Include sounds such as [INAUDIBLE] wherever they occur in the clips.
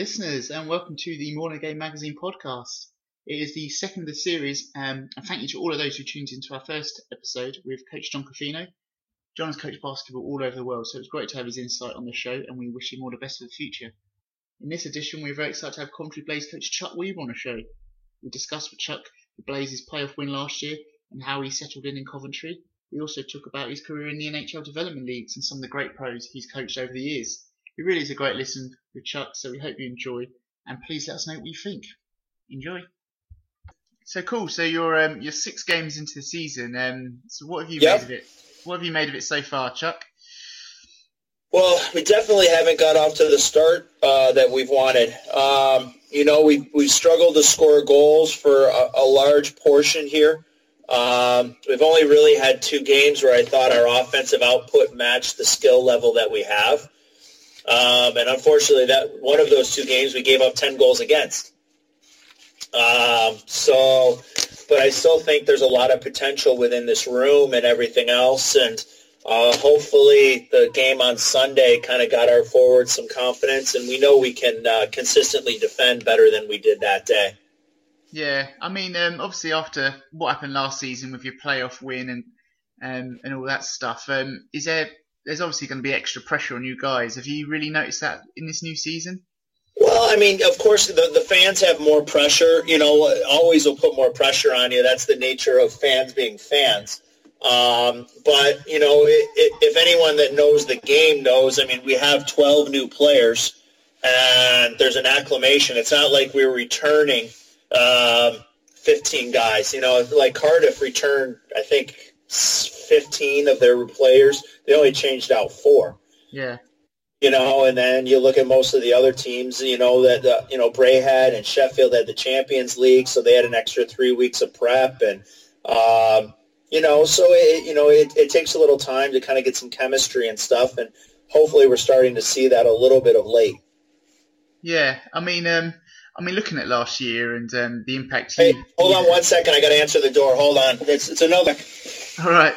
listeners, and welcome to the Morning Game Magazine podcast. It is the second of the series, um, and thank you to all of those who tuned into our first episode with Coach John Coffino. John has coached basketball all over the world, so it's great to have his insight on the show, and we wish him all the best for the future. In this edition, we're very excited to have Coventry Blaze coach Chuck Weaver on the show. We discuss with Chuck the Blazes' playoff win last year and how he settled in in Coventry. We also talk about his career in the NHL development leagues and some of the great pros he's coached over the years. It really is a great listen with Chuck, so we hope you enjoy. And please let us know what you think. Enjoy. So cool. So you're um, you're six games into the season. Um, so what have you Yep. made of it? What have you made of it so far, Chuck? Well, we definitely haven't got off to the start uh, that we've wanted. Um, you know, we've, we've struggled to score goals for a, a large portion here. Um, we've only really had two games where I thought our offensive output matched the skill level that we have. Um, and unfortunately, that one of those two games we gave up 10 goals against. Um, so, but I still think there's a lot of potential within this room and everything else. And uh, hopefully the game on Sunday kind of got our forwards some confidence, and we know we can uh, consistently defend better than we did that day. Yeah, I mean, um, obviously after what happened last season with your playoff win and um, and all that stuff, um, is there? There's obviously going to be extra pressure on you guys. Have you really noticed that in this new season? Well, I mean, of course, the, the fans have more pressure. You know, always will put more pressure on you. That's the nature of fans being fans. Um, but, you know, it, it, if anyone that knows the game knows, I mean, we have 12 new players, and there's an acclamation. It's not like we're returning um, 15 guys. You know, like Cardiff returned, I think, 15 of their players. They only changed out four Yeah, you know, and then you look at most of the other teams, you know, that, uh, you know, Braehead and Sheffield had the Champions League, so they had an extra three weeks of prep. And, um, you know, so, it, you know, it, it takes a little time to kind of get some chemistry and stuff. And hopefully we're starting to see that a little bit of late. yeah. I mean, um, I mean, looking at last year and um, the impact. Hey, you- hold on one second. I got to answer the door. Hold on. It's, it's another. [LAUGHS] All right.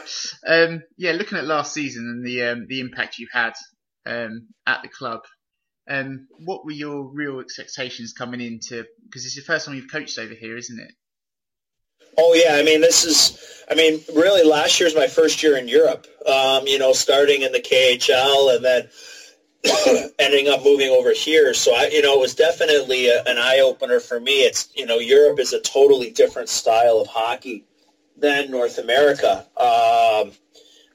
Um, yeah, looking at last season and the um, the impact you had um, at the club. Um, what were your real expectations coming into? Because it's the first time you've coached over here, isn't it? Oh yeah, I mean this is, I mean really last year year's my first year in Europe. Um, you know, starting in the KHL and then [COUGHS] ending up moving over here. So I, you know, it was definitely a, an eye opener for me. It's you know, Europe is a totally different style of hockey than North America. Um,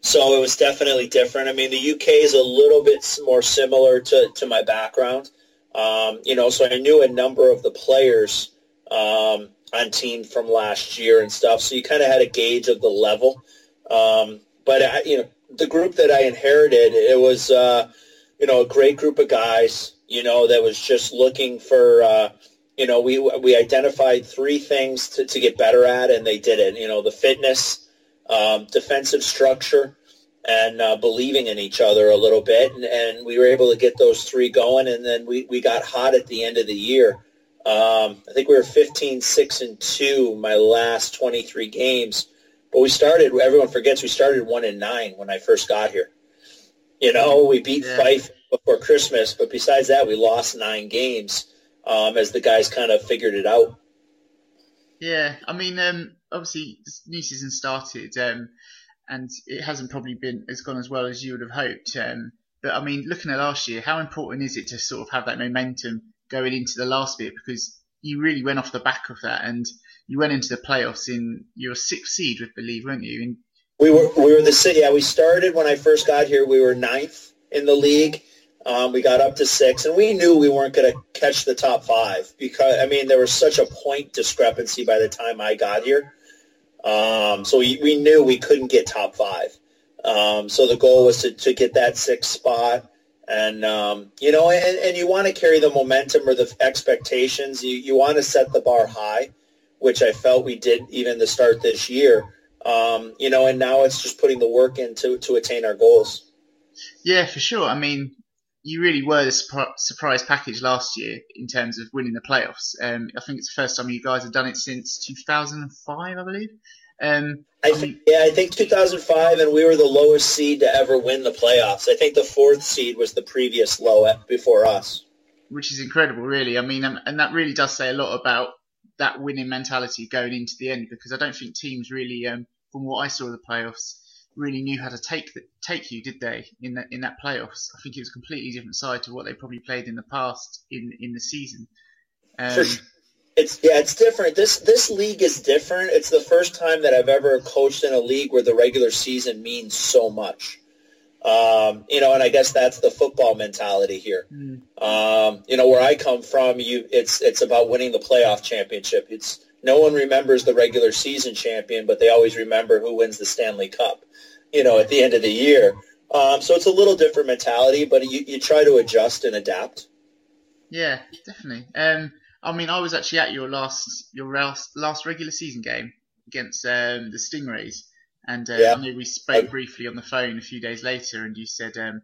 so it was definitely different. I mean, the UK is a little bit more similar to, to my background. Um, you know, so I knew a number of the players um, on team from last year and stuff. So you kind of had a gauge of the level. Um, but I, you know, the group that I inherited, it was uh, you know a great group of guys. You know, that was just looking for. Uh, you know, we we identified three things to, to get better at, and they did it. You know, the fitness, um, defensive structure, and uh, believing in each other a little bit. And, and we were able to get those three going, and then we, we got hot at the end of the year. Um, I think we were 15, 6, and 2 my last 23 games. But we started, everyone forgets, we started 1 and 9 when I first got here. You know, we beat Yeah. Fife before Christmas, but besides that, we lost nine games um, as the guys kind of figured it out. Yeah, I mean, um, obviously this new season started, um, and it hasn't probably been as gone as well as you would have hoped. Um, but I mean, looking at last year, how important is it to sort of have that momentum going into the last bit because you really went off the back of that and you went into the playoffs in your sixth seed, with believe, weren't you? And We were we were the city. Yeah, we started when I first got here. We were ninth in the league. Um, we got up to six, and we knew we weren't going to catch the top five because I mean there was such a point discrepancy by the time I got here. Um, so we, we knew we couldn't get top five. Um, so the goal was to, to get that sixth spot, and um, you know, and, and you want to carry the momentum or the expectations. You you want to set the bar high, which I felt we did even to start this year. Um, you know, and now it's just putting the work in to, to attain our goals. yeah, for sure. I mean, you really were the surpri- surprise package last year in terms of winning the playoffs. Um, I think it's the first time you guys have done it since 2005, I believe. Um, I think, yeah, I think 2005, and we were the lowest seed to ever win the playoffs. I think the fourth seed was the previous low before us. which is incredible, really. I mean, um, and that really does say a lot about that winning mentality going into the end because I don't think teams really, um, from what I saw of the playoffs, really knew how to take the, take you, did they? In that in that playoffs, I think it was a completely different side to what they probably played in the past in in the season. Um, [LAUGHS] It's yeah, it's different. This this league is different. It's the first time that I've ever coached in a league where the regular season means so much. Um, you know, and I guess that's the football mentality here. Mm. Um, you know, where I come from, you it's it's about winning the playoff championship. It's no one remembers the regular season champion, but they always remember who wins the Stanley Cup. You know, at the end of the year. Um, so it's a little different mentality, but you, you try to adjust and adapt. Yeah, definitely. Um, I mean, I was actually at your last your last, last regular season game against um, the Stingrays, and uh, yeah. I know we spoke briefly on the phone a few days later, and you said um,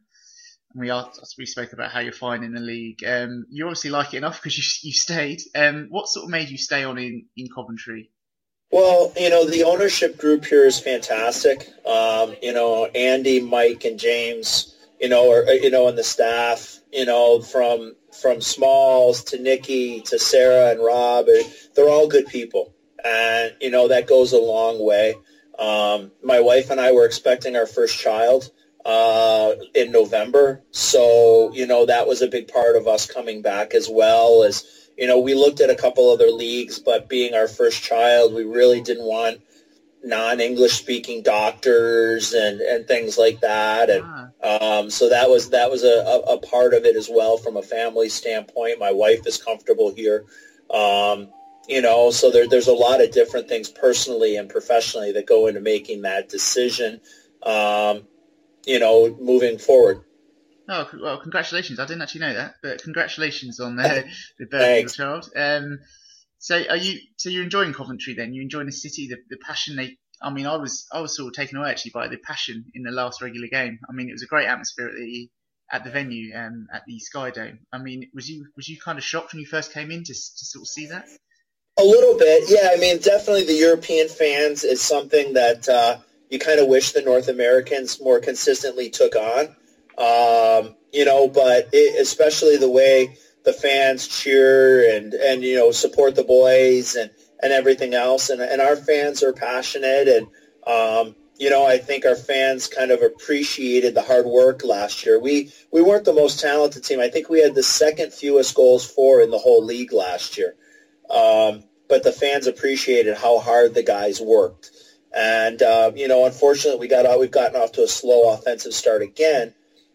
we asked, we spoke about how you're finding the league. Um, you obviously like it enough because you you stayed. Um, what sort of made you stay on in, in Coventry? Well, you know, the ownership group here is fantastic. Um, you know, Andy, Mike, and James, you know, or you know, and the staff, you know, from from Smalls to Nikki to Sarah and Rob, eh, they're all good people, and you know that goes a long way. Um, my wife and I were expecting our first child uh, in November, so you know that was a big part of us coming back as well. As you know, we looked at a couple other leagues, but being our first child, we really didn't want non-English speaking doctors and, and things like that. And ah. um, so that was that was a, a, a, part of it as well from a family standpoint. My wife is comfortable here. Um, you know, so there, there's a lot of different things personally and professionally that go into making that decision, um, you know, moving forward. Oh, well, congratulations. I didn't actually know that, but congratulations on the, [LAUGHS] the birth of your child. Um, so are you? So you're enjoying Coventry then? You're enjoying the city, the, the passion they. I mean, I was I was sort of taken away actually by the passion in the last regular game. I mean, it was a great atmosphere at the at the venue um, at the Sky Dome. I mean, was you was you kind of shocked when you first came in to to sort of see that? A little bit, yeah. I mean, definitely the European fans is something that uh, you kind of wish the North Americans more consistently took on. Um, you know, but it, especially the way the fans cheer and and you know support the boys and and everything else and and our fans are passionate and um, you know I think our fans kind of appreciated the hard work last year. We we weren't the most talented team. I think we had the second fewest goals for in the whole league last year. Um, but the fans appreciated how hard the guys worked. And uh, you know, unfortunately, we got we've gotten off to a slow offensive start again.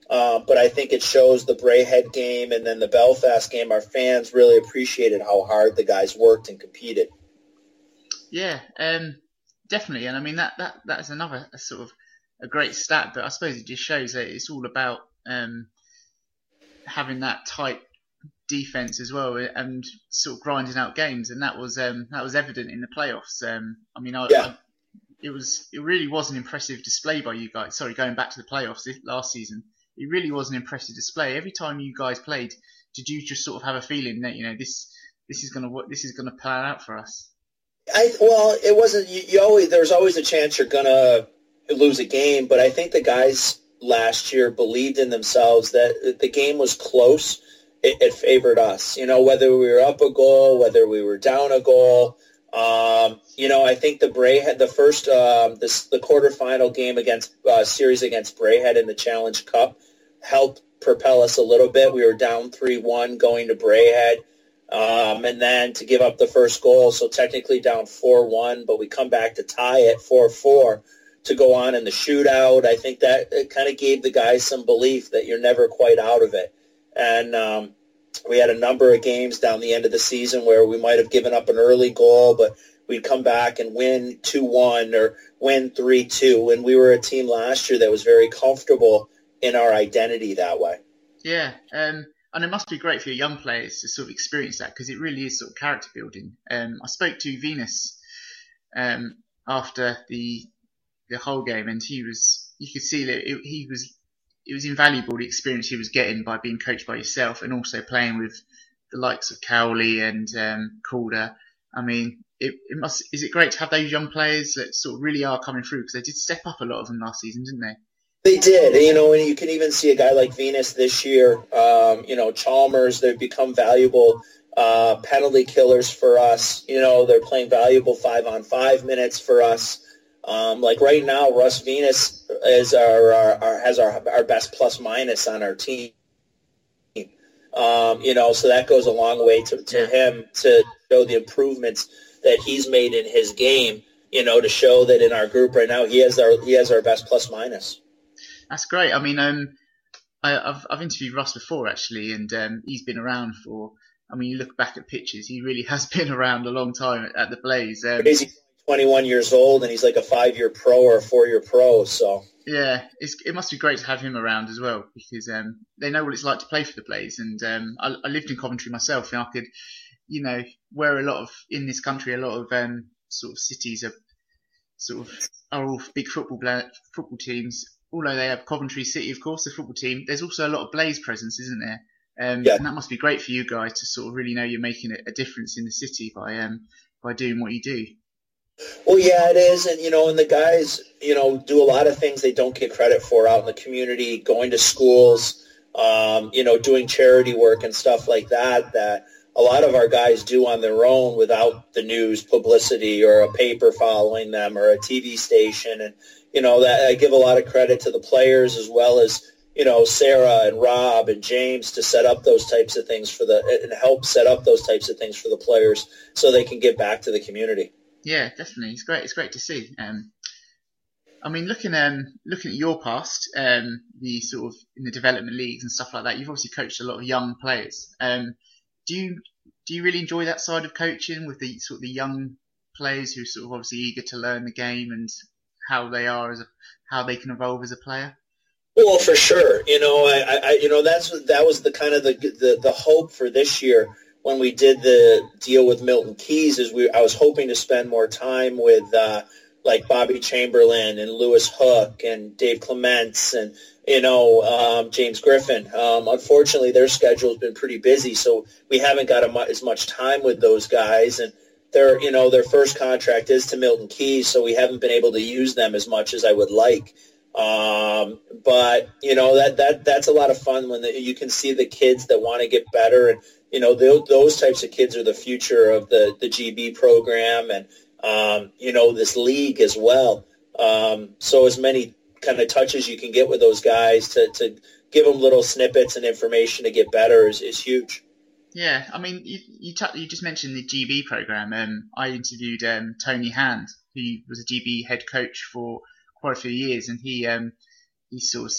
Uh, but I think it shows the Braehead game and then the Belfast game. Our fans really appreciated how hard the guys worked and competed. Yeah, um, definitely. And I mean that that that's another sort of a great stat, but I suppose it just shows that it's all about um, having that tight defense as well and sort of grinding out games, and that was um, that was evident in the playoffs. Um, I mean, I, yeah. I, it was it really was an impressive display by you guys. Sorry, going back to the playoffs last season it really was an impressive display. Every time you guys played, did you just sort of have a feeling that you know this this is gonna this is gonna plan out for us? I well, it wasn't. You, you always there's always a chance you're gonna lose a game, but I think the guys last year believed in themselves that the game was close. It, it favored us. You know, whether we were up a goal, whether we were down a goal. Um, you know, I think the Braehead the first um, this the quarterfinal game against uh, series against Braehead in the Challenge Cup helped propel us a little bit. We were down 3-1 going to Braehead. Um, and then to give up the first goal, so technically down 4-1, but we come back to tie it 4-4 to go on in the shootout. I think that kind of gave the guys some belief that you're never quite out of it. And um, we had a number of games down the end of the season where we might have given up an early goal, but we'd come back and win 2-1 or win 3-2. And we were a team last year that was very comfortable in our identity that way. Yeah, um, and it must be great for your young players to sort of experience that because it really is sort of character building. Um, I spoke to Venus um, after the the whole game, and he was you could see that it, he was it was invaluable the experience he was getting by being coached by yourself and also playing with the likes of Cowley and um, Calder. I mean, it, it must is it great to have those young players that sort of really are coming through because they did step up a lot of them last season, didn't they? They did, you know, and you can even see a guy like Venus this year. Um, you know, Chalmers, they've become valuable uh, penalty killers for us. You know, they're playing valuable five on five minutes for us. Um, like right now, Ross Venus is our, our, our has our our best plus minus on our team. Um, you know, so that goes a long way to, to him to show the improvements that he's made in his game. You know, to show that in our group right now, he has our he has our best plus minus. That's great. I mean, um, I, have I've interviewed Ross before actually, and um, he's been around for. I mean, you look back at pictures, he really [LAUGHS] has been around a long time at, at the Blaze. Um, he's 21 years old, and he's like a five-year pro or a four-year pro. So yeah, it must be great to have him around as well because um, they know what it's like to play for the Blaze. And um, I, I, lived in Coventry myself, and I could, you know, where a lot of in this country, a lot of um, sort of cities are sort of are all big football football teams. Although they have Coventry City, of course, the football team. There's also a lot of Blaze presence, isn't there? Um, yeah. And that must be great for you guys to sort of really know you're making a, a difference in the city by um, by doing what you do. Well, yeah, it is, and you know, and the guys, you know, do a lot of things they don't get credit for out in the community, going to schools, um, you know, doing charity work and stuff like that. That a lot of our guys do on their own without the news publicity or a paper following them or a TV station, and you know, that I give a lot of credit to the players as well as you know Sarah and Rob and James to set up those types of things for the and help set up those types of things for the players so they can give back to the community. Yeah, definitely. It's great. It's great to see. Um, I mean, looking um, looking at your past, um, the sort of in the development leagues and stuff like that, you've obviously coached a lot of young players. Um, do you do you really enjoy that side of coaching with the sort of the young players who are sort of obviously eager to learn the game and how they are as a how they can evolve as a player? Well, for sure. You know, I, I you know that's that was the kind of the the, the hope for this year when we did the deal with Milton Keynes is we I was hoping to spend more time with uh, like Bobby Chamberlain and Lewis Hook and Dave Clements and you know um, James Griffin. Um, unfortunately, their schedule has been pretty busy, so we haven't got mu- as much time with those guys and. Their, you know, their first contract is to Milton Keynes, so we haven't been able to use them as much as I would like. Um, but you know that that that's a lot of fun when the, you can see the kids that want to get better and you know, those types of kids are the future of the, the GB program and, um, you know, this league as well. Um, so as many kind of touches you can get with those guys to, to give them little snippets and information to get better is, is huge. Yeah, I mean, you you, t- you just mentioned the GB program. Um, I interviewed um, Tony Hand, who was a GB head coach for quite a few years, and he um, he sort of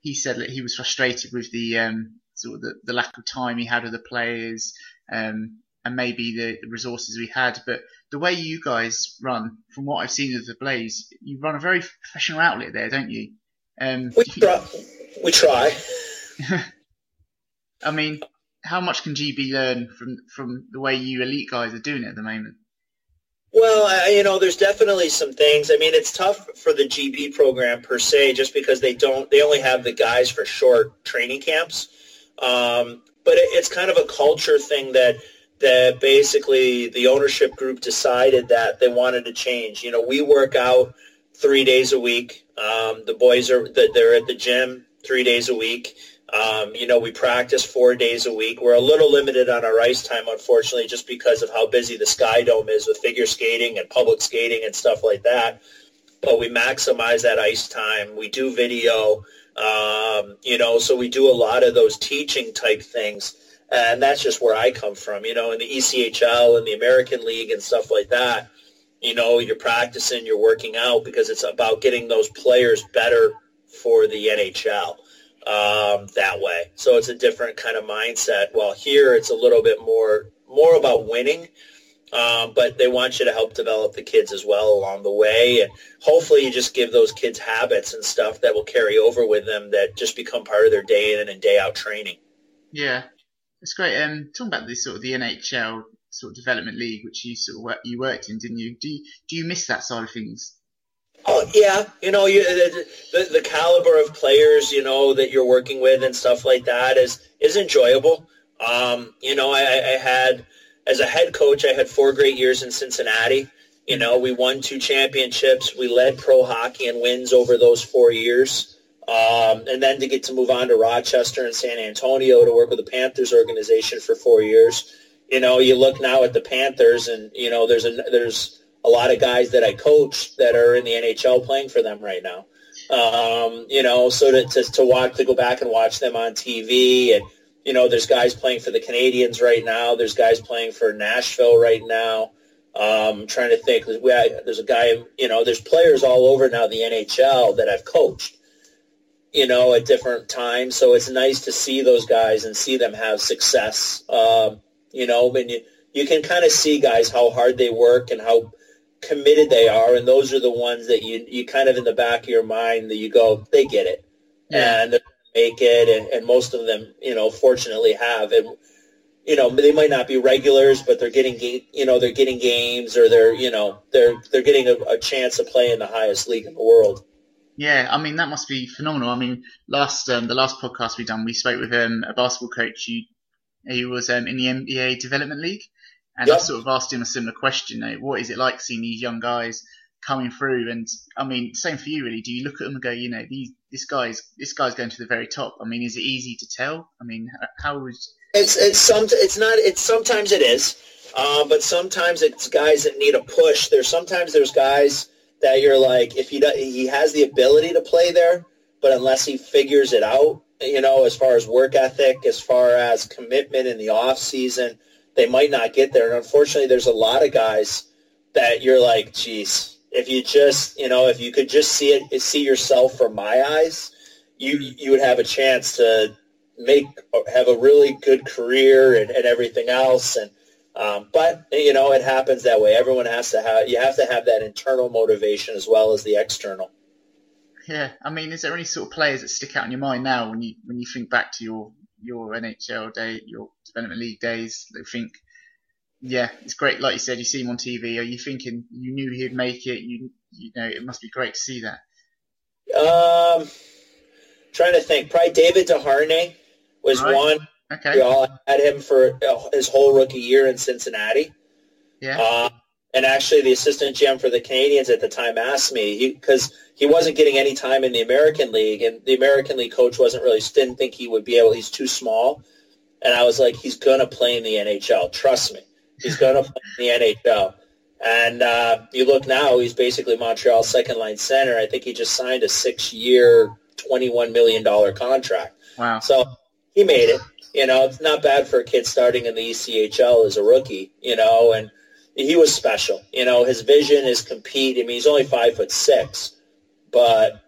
he said that he was frustrated with the um, sort of the, the lack of time he had with the players, um, and maybe the, the, resources we had. But the way you guys run, from what I've seen of the Blaze, you run a very professional outlet there, don't you? Um, we try. We try. [LAUGHS] I mean, how much can GB learn from from the way you elite guys are doing it at the moment? Well, I, you know, there's definitely some things. I mean, it's tough for the GB program per se, just because they don't. They only have the guys for short training camps. Um, but it, it's kind of a culture thing that that basically the ownership group decided that they wanted to change. You know, we work out three days a week. Um, the boys are they're at the gym three days a week. Um, you know, we practice four days a week. We're a little limited on our ice time, unfortunately, just because of how busy the Sky Dome is with figure skating and public skating and stuff like that. But we maximize that ice time. We do video. Um, you know, so we do a lot of those teaching type things. And that's just where I come from, you know, in the ECHL and the American League and stuff like that. You know, you're practicing, you're working out because it's about getting those players better for the NHL um, that way. So it's a different kind of mindset. While here, it's a little bit more more about winning um, but they want you to help develop the kids as well along the way. And hopefully you just give those kids habits and stuff that will carry over with them that just become part of their day in and day out training. Yeah, it's great. Um, talking about this sort of the NHL sort of development league, which you sort of work, you worked in, didn't you? Do you, do you miss that side of things? Oh yeah, you know, you, the, the, caliber of players, you know, that you're working with and stuff like that is is enjoyable. Um, you know, I, I had as a head coach, I had four great years in Cincinnati, You know, we won two championships. We led pro hockey in wins over those four years. Um, and then to get to move on to Rochester and San Antonio to work with the Panthers organization for four years. You know, you look now at the Panthers, and you know, there's a there's a lot of guys that I coach that are in the NHL playing for them right now. Um, you know, so to, to to watch to go back and watch them on TV, and you know, there's guys playing for the Canadiens right now. There's guys playing for Nashville right now. Um, trying to think, there's a guy, you know, there's players all over now the NHL that I've coached you know, at different times. So it's nice to see those guys and see them have success. Um, you know, and you, you can kind of see guys how hard they work and how committed they are. And those are the ones that you, you kind of in the back of your mind that you go, they get it. Yeah. And make it. And, and most of them, you know, fortunately have. And, you know, they might not be regulars, but they're getting, you know, they're getting games or they're, you know, they're, they're getting a, a chance to play in the highest league in the world. Yeah, I mean that must be phenomenal. I mean, last um, the last podcast we done, we spoke with um, a basketball coach who, who was um, in the NBA Development League, and yep. I sort of asked him a similar question: you know, What is it like seeing these young guys coming through? And I mean, same for you, really. Do you look at them and go, you know, these this guy's this guy's going to the very top? I mean, is it easy to tell? I mean, how would it's it's some it's not it's sometimes it is, uh, but sometimes it's guys that need a push. There's sometimes there's guys that you're like, if he does, he has the ability to play there, but unless he figures it out, you know, as far as work ethic, as far as commitment in the off season, they might not get there. And unfortunately, there's a lot of guys that you're like, geez, if you just, you know, if you could just see it, see yourself from my eyes, you you would have a chance to make have a really good career and, and everything else. And um, but you know, it happens that way. Everyone has to have you have to have that internal motivation as well as the external. Yeah, I mean, is there any sort of players that stick out in your mind now when you when you think back to your your NHL day, your development league days? That think, yeah, it's great. Like you said, you see him on TV. Are you thinking you knew he'd make it? You you know, it must be great to see that. Um, trying to think. Probably David Desharnais was right. one Okay. We all had him for his whole rookie year in Cincinnati. Yeah. Uh, and actually, the assistant GM for the Canadiens at the time asked me because he, he, wasn't getting any time in the American League, and the American League coach wasn't really didn't think he would be able. He's too small, and I was like, he's gonna play in the NHL. Trust me, he's gonna play in the NHL. And uh, you look now, he's basically Montreal's second line center. I think he just signed a six year, twenty one million dollar contract. Wow! So he made it. You know, it's not bad for a kid starting in the ECHL as a rookie, you know, and he was special. You know, his vision is compete. I mean, he's only five foot six, but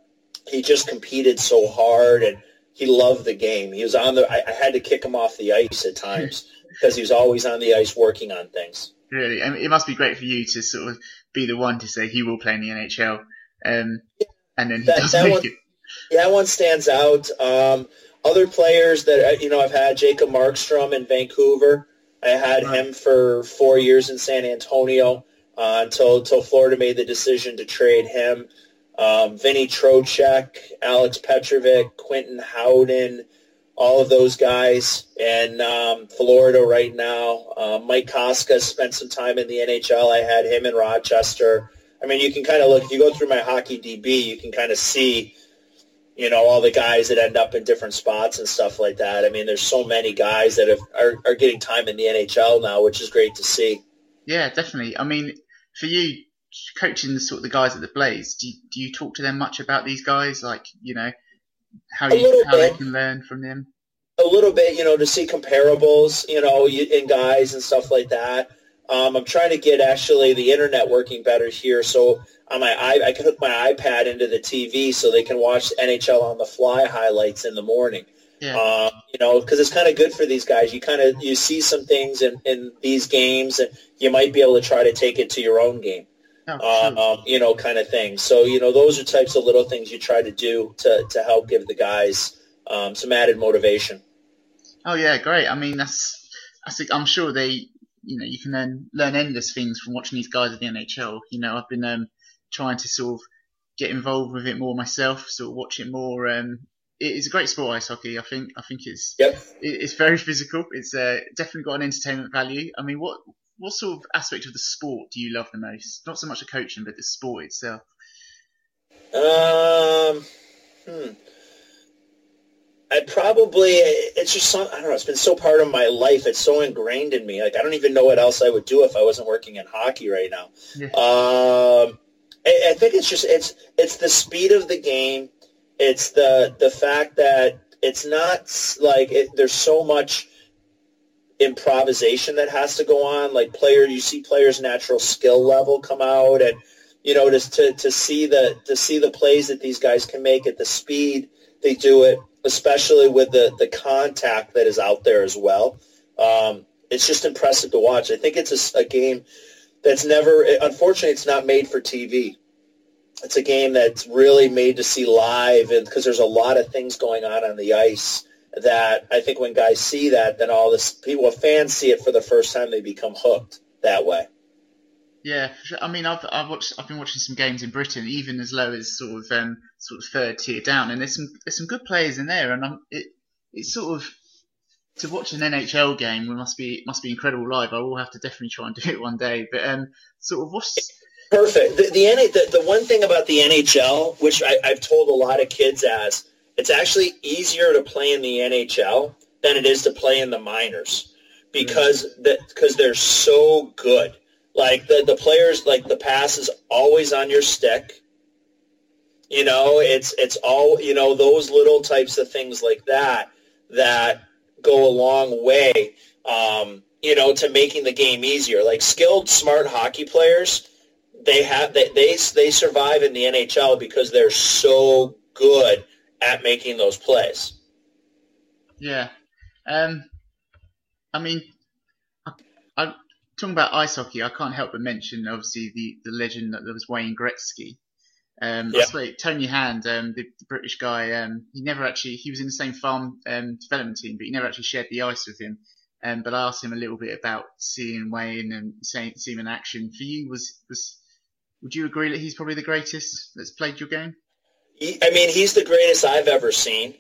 he just competed so hard and he loved the game. He was on the, I, I had to kick him off the ice at times [LAUGHS] because he was always on the ice working on things. Really, I mean, it must be great for you to sort of be the one to say he will play in the NHL, um, and then he that, does that make one, it. Yeah, that one stands out. Um, other players that uh, you know I've had Jacob Markstrom in Vancouver. I had him for four years in San Antonio uh, until until Florida made the decision to trade him. Um, Vinny Trocheck, Alex Petrovic, Quinton Howden, all of those guys in um, Florida right now. Uh, Mike Kostka spent some time in the NHL. I had him in Rochester. I mean, you can kind of look, if you go through my hockey DB, you can kind of see you know, all the guys that end up in different spots and stuff like that. I mean, there's so many guys that have, are, are getting time in the NHL now, which is great to see. Yeah, definitely. I mean, for you, coaching the sort of the guys at the Blaze, do you, do you talk to them much about these guys? Like, you know, how you, how they can learn from them? A little bit, you know, to see comparables, you know, in guys and stuff like that. Um, I'm trying to get actually the internet working better here, so on my i I can hook my iPad into the TV so they can watch NHL on the fly highlights in the morning. Yeah. Uh, you know, because it's kind of good for these guys. You kind of you see some things in, in these games, and you might be able to try to take it to your own game. Oh, um, you know, kind of thing. So you know, those are types of little things you try to do to to help give the guys um, some added motivation. Oh yeah, great. I mean, that's I think I'm sure they, you know, you can learn learn endless things from watching these guys at the NHL. You know, I've been um, trying to sort of get involved with it more myself, sort of watch it more. Um, it is a great sport, ice hockey. I think. I think it's yep. it's very physical. It's uh, definitely got an entertainment value. I mean, what what sort of aspect of the sport do you love the most? Not so much the coaching, but the sport itself. Um, hmm. I probably it's just some I don't know. It's been so part of my life. It's so ingrained in me. Like I don't even know what else I would do if I wasn't working in hockey right now. Yeah. Um, I, I think it's just it's it's the speed of the game. It's the the fact that it's not like it, there's so much improvisation that has to go on. Like player, you see players' natural skill level come out, and you know just to to see the to see the plays that these guys can make at the speed they do it especially with the, the contact that is out there as well. Um, it's just impressive to watch. I think it's a, a, game that's never, unfortunately, it's not made for TV. It's a game that's really made to see live and because there's a lot of things going on on the ice that I think when guys see that, then all this people, fans see it for the first time, they become hooked that way. Yeah, I mean, I've I've watched I've been watching some games in Britain, even as low as sort of um, sort of third tier down, and there's some there's some good players in there, and I'm, it it's sort of to watch an NHL game we must be must be incredible live. I will have to definitely try and do it one day, but um, sort of what's perfect. The the, the, the one thing about the NHL, which I, I've told a lot of kids as, it's actually easier to play in the NHL than it is to play in the minors because mm-hmm. that because they're so good like the the players, like the pass is always on your stick. You know, it's it's all you know those little types of things like that that go a long way. Um, you know, to making the game easier. Like skilled, smart hockey players, they have they they they survive in the NHL because they're so good at making those plays. Yeah. Um, I mean, talking about ice hockey, I can't help but mention obviously the, the legend that there was Wayne Gretzky. Um, yeah. I Tony Hand, um, the, the, British guy, um, he never actually he was in the same farm um, development team, but he never actually shared the ice with him. Um, but I asked him a little bit about seeing Wayne and seeing, seeing him in action. For you, was was would you agree that he's probably the greatest that's played your game? I mean, he's the greatest I've ever seen.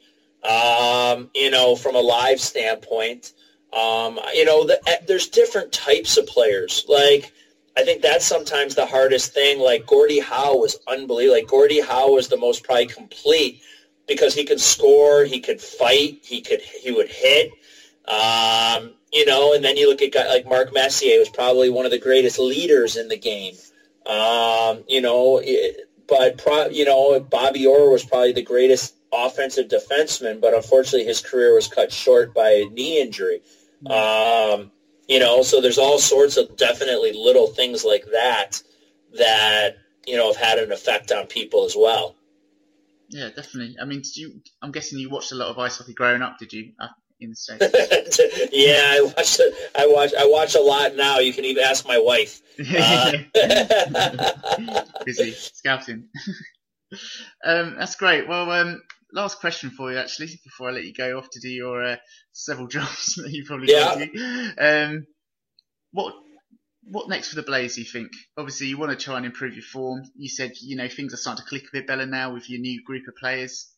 Um, you know, from a live standpoint. Um, you know, the, eh, there's different types of players. Like, I think that's sometimes the hardest thing. Like Gordie Howe was unbelievable. Like Gordie Howe was the most probably complete because he could score, he could fight, he could he would hit. Um, you know, and then you look at guy like Mark Messier was probably one of the greatest leaders in the game. Um, you know, but pro, you know Bobby Orr was probably the greatest offensive defenseman, but unfortunately his career was cut short by a knee injury. Um, you know, so there's all sorts of definitely little things like that that you know have had an effect on people as well. Yeah, definitely. I mean, did you? I'm guessing you watched a lot of ice hockey growing up, did you? Uh, in the states. [LAUGHS] yeah, I watch. I watch. I watch a lot now. You can even ask my wife. [LAUGHS] Uh, [LAUGHS] Busy scouting. um, that's great. Well, um, last question for you, actually, before I let you go off to do your uh, several [LAUGHS] jobs that you probably yeah. do. Um, what what next for the Blaze? You think? Obviously, you want to try and improve your form. You said you know things are starting to click a bit better now with your new group of players.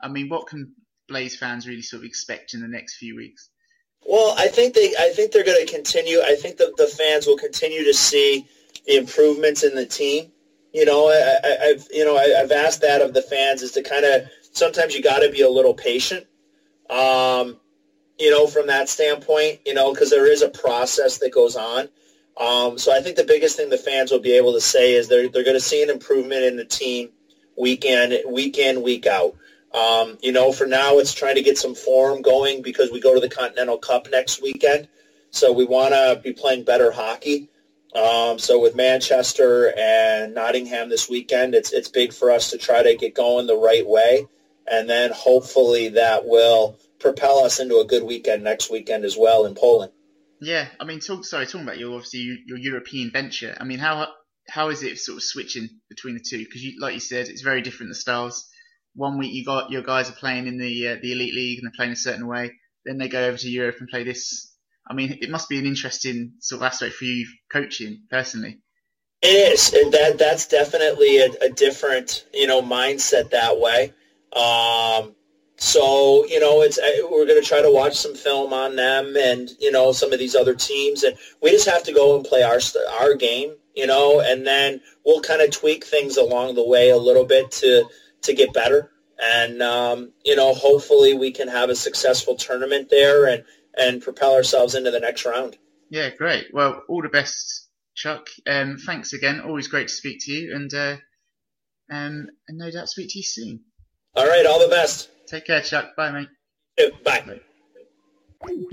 I mean, what can Blaze fans really sort of expect in the next few weeks? Well, I think they I think they're going to continue. I think that the fans will continue to see the improvements in the team. You know, I, have you know I, have asked that of the fans is to kind of sometimes you got to be a little patient. Um, you know, from that standpoint, you know, because there is a process that goes on. Um, so I think the biggest thing the fans will be able to say is they're they're going to see an improvement in the team week in, week in, week out. Um, you know, for now it's trying to get some form going because we go to the Continental Cup next weekend. So we want to be playing better hockey. Um, so with Manchester and Nottingham this weekend, it's it's big for us to try to get going the right way and then hopefully that will propel us into a good weekend next weekend as well in Poland. Yeah, I mean, talk, sorry, talking about your obviously your European venture. I mean, how how is it sort of switching between the two? Because you, like you said, it's very different the styles. One week you got your guys are playing in the uh, the elite league and they're playing a certain way. Then they go over to Europe and play this. I mean, it must be an interesting sort of aspect for you coaching personally. It is, and that that's definitely a, a different you know mindset that way. Um, so you know, it's we're going to try to watch some film on them and you know some of these other teams, and we just have to go and play our our game, you know, and then we'll kind of tweak things along the way a little bit to to get better, and um, you know, hopefully we can have a successful tournament there and and propel ourselves into the next round. Yeah, great. Well, all the best, Chuck. Um, thanks again. Always great to speak to you, and uh, um, and no doubt speak to you soon. All right, all the best. Take care, Chuck. Bye, mate. Bye. Bye.